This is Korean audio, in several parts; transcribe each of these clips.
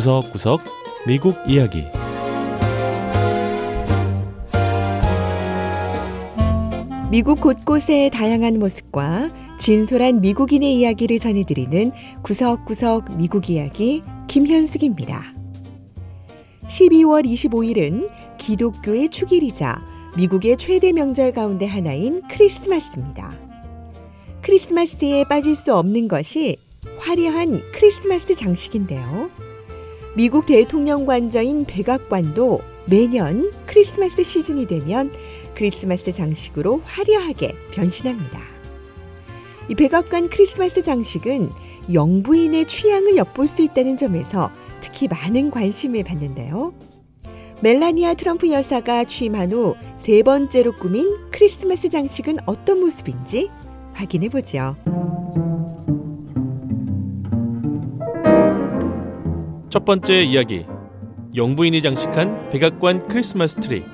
구석구석 미국 이야기 미국 곳곳의 다양한 모습과 진솔한 미국인의 이야기를 전해드리는 구석구석 미국 이야기 김현숙입니다. 12월 25일은 기독교의 축일이자 미국의 최대 명절 가운데 하나인 크리스마스입니다. 크리스마스에 빠질 수 없는 것이 화려한 크리스마스 장식인데요. 미국 대통령 관저인 백악관도 매년 크리스마스 시즌이 되면 크리스마스 장식으로 화려하게 변신합니다. 이 백악관 크리스마스 장식은 영부인의 취향을 엿볼 수 있다는 점에서 특히 많은 관심을 받는데요. 멜라니아 트럼프 여사가 취임한 후 세 번째로 꾸민 크리스마스 장식은 어떤 모습인지 확인해 보죠. 첫 번째 이야기 영부인이 장식한 백악관 크리스마스 트리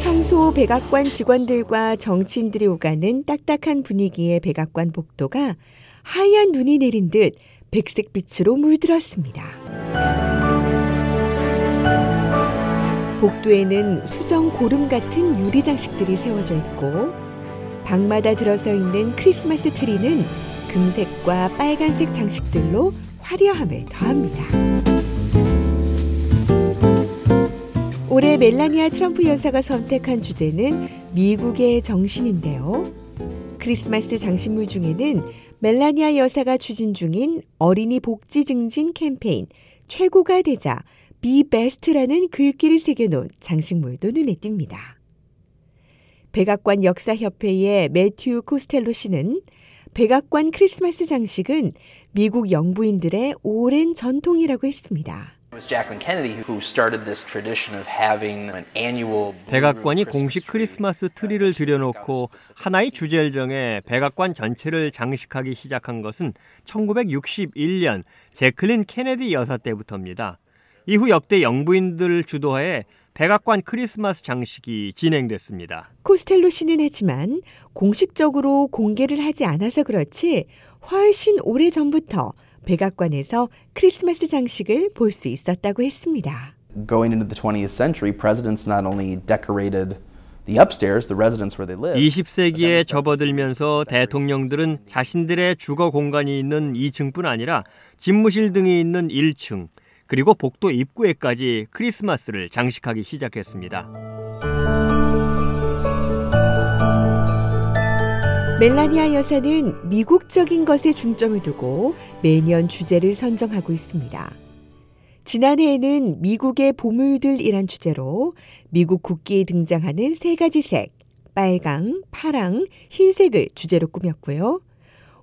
평소 백악관 직원들과 정치인들이 오가는 딱딱한 분위기의 백악관 복도가 하얀 눈이 내린 듯 백색빛으로 물들었습니다. 복도에는 수정 고름 같은 유리 장식들이 세워져 있고 방마다 들어서 있는 크리스마스 트리는 금색과 빨간색 장식들로 화려함을 더합니다. 올해 멜라니아 트럼프 여사가 선택한 주제는 미국의 정신인데요. 크리스마스 장식물 중에는 멜라니아 여사가 추진 중인 어린이 복지 증진 캠페인 최고가 되자 비 베스트라는 글귀를 새겨놓은 장식물도 눈에 띕니다. 백악관 역사협회의 매튜 코스텔로 씨는 백악관 크리스마스 장식은 미국 영부인들의 오랜 전통이라고 했습니다. 백악관이 공식 크리스마스 트리를 들여놓고 하나의 주제를 정해 백악관 전체를 장식하기 시작한 것은 1961년 재클린 케네디 여사 때부터입니다. 이후 역대 영부인들 주도하에 백악관 크리스마스 장식이 진행됐습니다. 코스텔로 씨는 하지만 공식적으로 공개를 하지 않아서 그렇지 훨씬 오래 전부터 백악관에서 크리스마스 장식을 볼 수 있었다고 했습니다. Going into the 20th century, presidents not only decorated the upstairs, the residence where they live. 20세기에 접어들면서 대통령들은 자신들의 주거 공간이 있는 2층뿐 아니라 집무실 등이 있는 1층, 그리고 복도 입구에까지 크리스마스를 장식하기 시작했습니다. 멜라니아 여사는 미국적인 것에 중점을 두고 매년 주제를 선정하고 있습니다. 지난해에는 미국의 보물들이란 주제로 미국 국기에 등장하는 세 가지 색, 빨강, 파랑, 흰색을 주제로 꾸몄고요.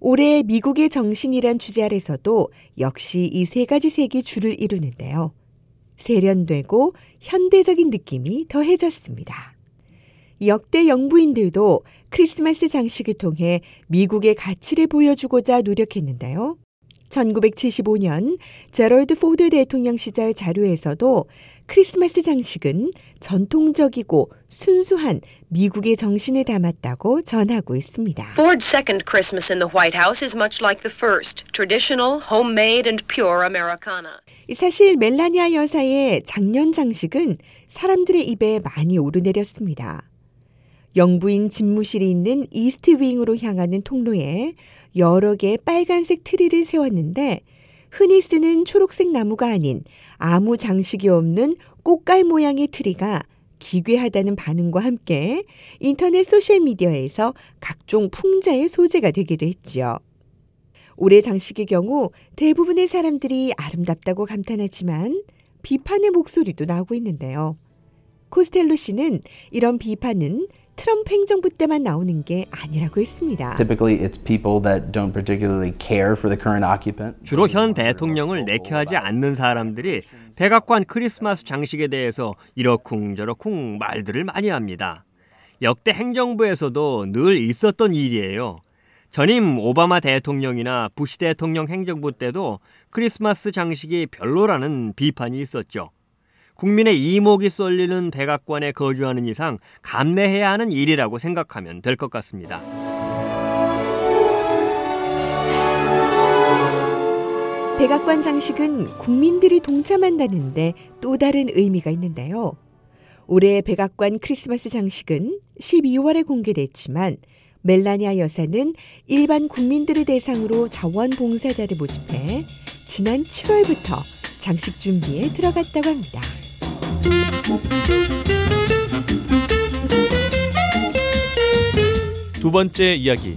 올해 미국의 정신이란 주제 아래서도 역시 이 세 가지 색이 주를 이루는데요. 세련되고 현대적인 느낌이 더해졌습니다. 역대 영부인들도 크리스마스 장식을 통해 미국의 가치를 보여주고자 노력했는데요. 1975년 제럴드 포드 대통령 시절 자료에서도 크리스마스 장식은 전통적이고 순수한 미국의 정신을 담았다고 전하고 있습니다. Ford's second Christmas in the White House is much like the first, traditional, homemade and pure Americana. 사실 멜라니아 여사의 작년 장식은 사람들의 입에 많이 오르내렸습니다. 영부인 집무실이 있는 East Wing으로 향하는 통로에 여러 개의 빨간색 트리를 세웠는데 흔히 쓰는 초록색 나무가 아닌 아무 장식이 없는 고깔 모양의 트리가 기괴하다는 반응과 함께 인터넷 소셜미디어에서 각종 풍자의 소재가 되기도 했지요. 올해 장식의 경우 대부분의 사람들이 아름답다고 감탄하지만 비판의 목소리도 나오고 있는데요. 코스텔로 씨는 이런 비판은 트럼프 행정부 때만 나오는 게 아니라고 했습니다. Typically, it's people that don't particularly care for the current occupant. 주로 현 대통령을 내켜하지 않는 사람들이 백악관 크리스마스 장식에 대해서 이러쿵저러쿵 말들을 많이 합니다. 역대 행정부에서도 늘 있었던 일이에요. 전임 오바마 대통령이나 부시 대통령 행정부 때도 크리스마스 장식이 별로라는 비판이 있었죠. 국민의 이목이 쏠리는 백악관에 거주하는 이상 감내해야 하는 일이라고 생각하면 될 것 같습니다. 백악관 장식은 국민들이 동참한다는데 또 다른 의미가 있는데요. 올해 백악관 크리스마스 장식은 12월에 공개됐지만 멜라니아 여사는 일반 국민들을 대상으로 자원봉사자를 모집해 지난 7월부터 장식 준비에 들어갔다고 합니다. 두 번째 이야기.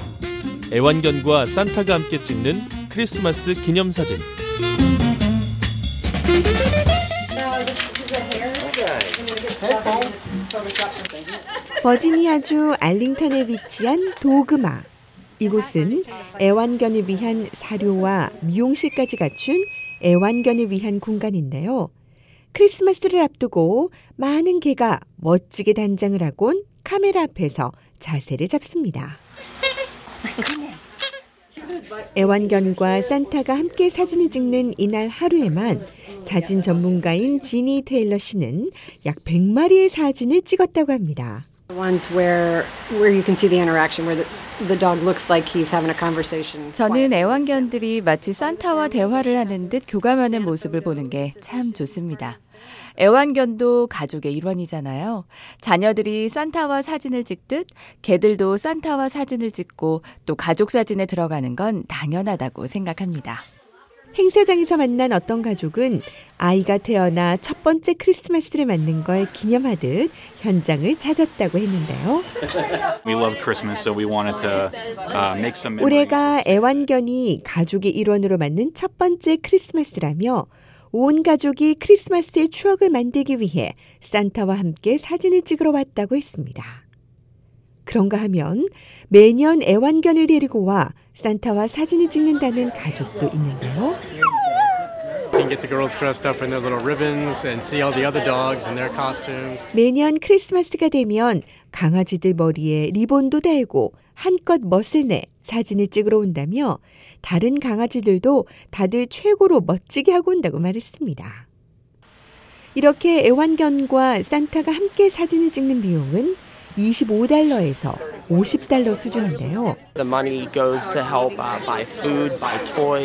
애완견과 산타가 함께 찍는 크리스마스 기념사진. 버지니아주 알링턴에 위치한 도그마. 이곳은 애완견을 위한 사료와 미용실까지 갖춘 애완견을 위한 공간인데요. 크리스마스를 앞두고 많은 개가 멋지게 단장을 하곤 카메라 앞에서 자세를 잡습니다. 애완견과 산타가 함께 사진을 찍는 이날 하루에만 사진 전문가인 지니 테일러 씨는 약 100마리의 사진을 찍었다고 합니다. 저는 애완견들이 마치 산타와 대화를 하는 듯 교감하는 모습을 보는 게 참 좋습니다. 애완견도 가족의 일원이잖아요. 자녀들이 산타와 사진을 찍듯 개들도 산타와 사진을 찍고 또 가족 사진에 들어가는 건 당연하다고 생각합니다. 행사장에서 만난 어떤 가족은 아이가 태어나 첫 번째 크리스마스를 맞는 걸 기념하듯 현장을 찾았다고 했는데요. So to uh, make some memories. 올해가 애완견이 가족의 일원으로 맞는 첫 번째 크리스마스라며 온 가족이 크리스마스의 추억을 만들기 위해 산타와 함께 사진을 찍으러 왔다고 했습니다. 그런가 하면 매년 애완견을 데리고 와 산타와 사진을 찍는다는 가족도 있는데요. 매년 크리스마스가 되면 강아지들 머리에 리본도 달고 한껏 멋을 내 사진을 찍으러 온다며 다른 강아지들도 다들 최고로 멋지게 하고 온다고 말했습니다. 이렇게 애완견과 산타가 함께 사진을 찍는 비용은 25달러에서 50달러 수준인데요. Uh,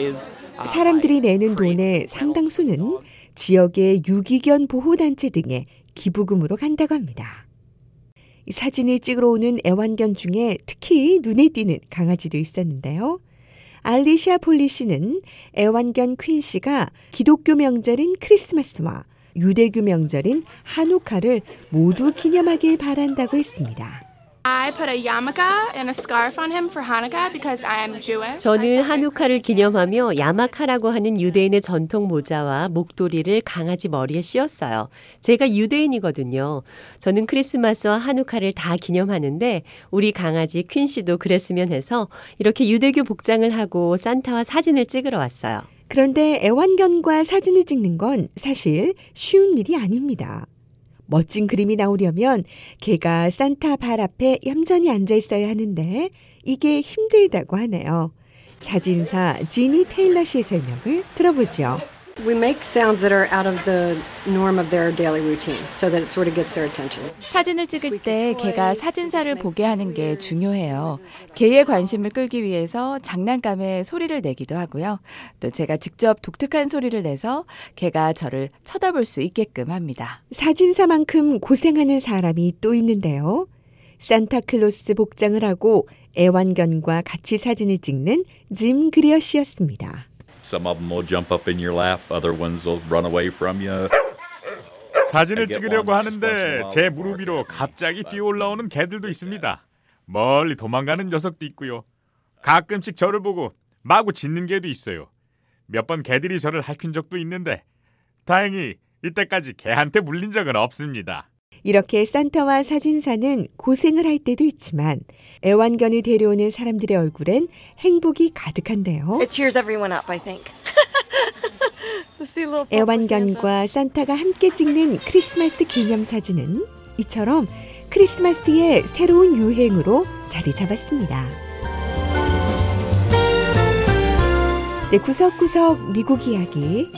uh, 사람들이 내는 돈의 상당수는 지역의 유기견 보호단체 등의 기부금으로 간다고 합니다. 이 사진을 찍으러 오는 애완견 중에 특히 눈에 띄는 강아지도 있었는데요. 알리시아 폴리 씨는 애완견 퀸 씨가 기독교 명절인 크리스마스와 유대교 명절인 한우카를 모두 기념하길 바란다고 했습니다. I put a yarmulke and a scarf on him for Hanukkah because I am Jewish. 저는 한우카를 기념하며 야마카라고 하는 유대인의 전통 모자와 목도리를 강아지 머리에 씌웠어요. 제가 유대인이거든요. 저는 크리스마스와 한우카를 다 기념하는데 우리 강아지 퀸 씨도 그랬으면 해서 이렇게 유대교 복장을 하고 산타와 사진을 찍으러 왔어요. 그런데 애완견과 사진을 찍는 건 사실 쉬운 일이 아닙니다. 멋진 그림이 나오려면 개가 산타 발 앞에 얌전히 앉아 있어야 하는데 이게 힘들다고 하네요. 사진사 지니 테일러 씨의 설명을 들어보죠. We make sounds that are out of the norm of their daily routine so that it sort of gets their attention. 사진을 찍을 때 개가 사진사를 보게 하는 게 중요해요. 개의 관심을 끌기 위해서 장난감에 소리를 내기도 하고요. 또 제가 직접 독특한 소리를 내서 개가 저를 쳐다볼 수 있게끔 합니다. 사진사만큼 고생하는 사람이 또 있는데요. 산타클로스 복장을 하고 애완견과 같이 사진을 찍는 짐 그리어 씨였습니다. Some of them will jump up in your lap, other ones will run away from you. 사진을 찍으려고 하는데 제 무릎 위로 갑자기 뛰어올라오는 개들도 있습니다. 멀리 도망가는 녀석도 있고요. 가끔씩 저를 보고 마구 짖는 개도 있어요. 몇 번 개들이 저를 핥힌 적도 있는데 다행히 이때까지 개한테 물린 적은 없습니다. 이렇게 산타와 사진사는 고생을 할 때도 있지만 애완견을 데려오는 사람들의 얼굴엔 행복이 가득한데요. It cheers everyone up, I think. To see little Papa 애완견과 산타가 함께 찍는 크리스마스 기념 사진은 이처럼 크리스마스의 새로운 유행으로 자리 잡았습니다. 네, 구석구석 미국 이야기.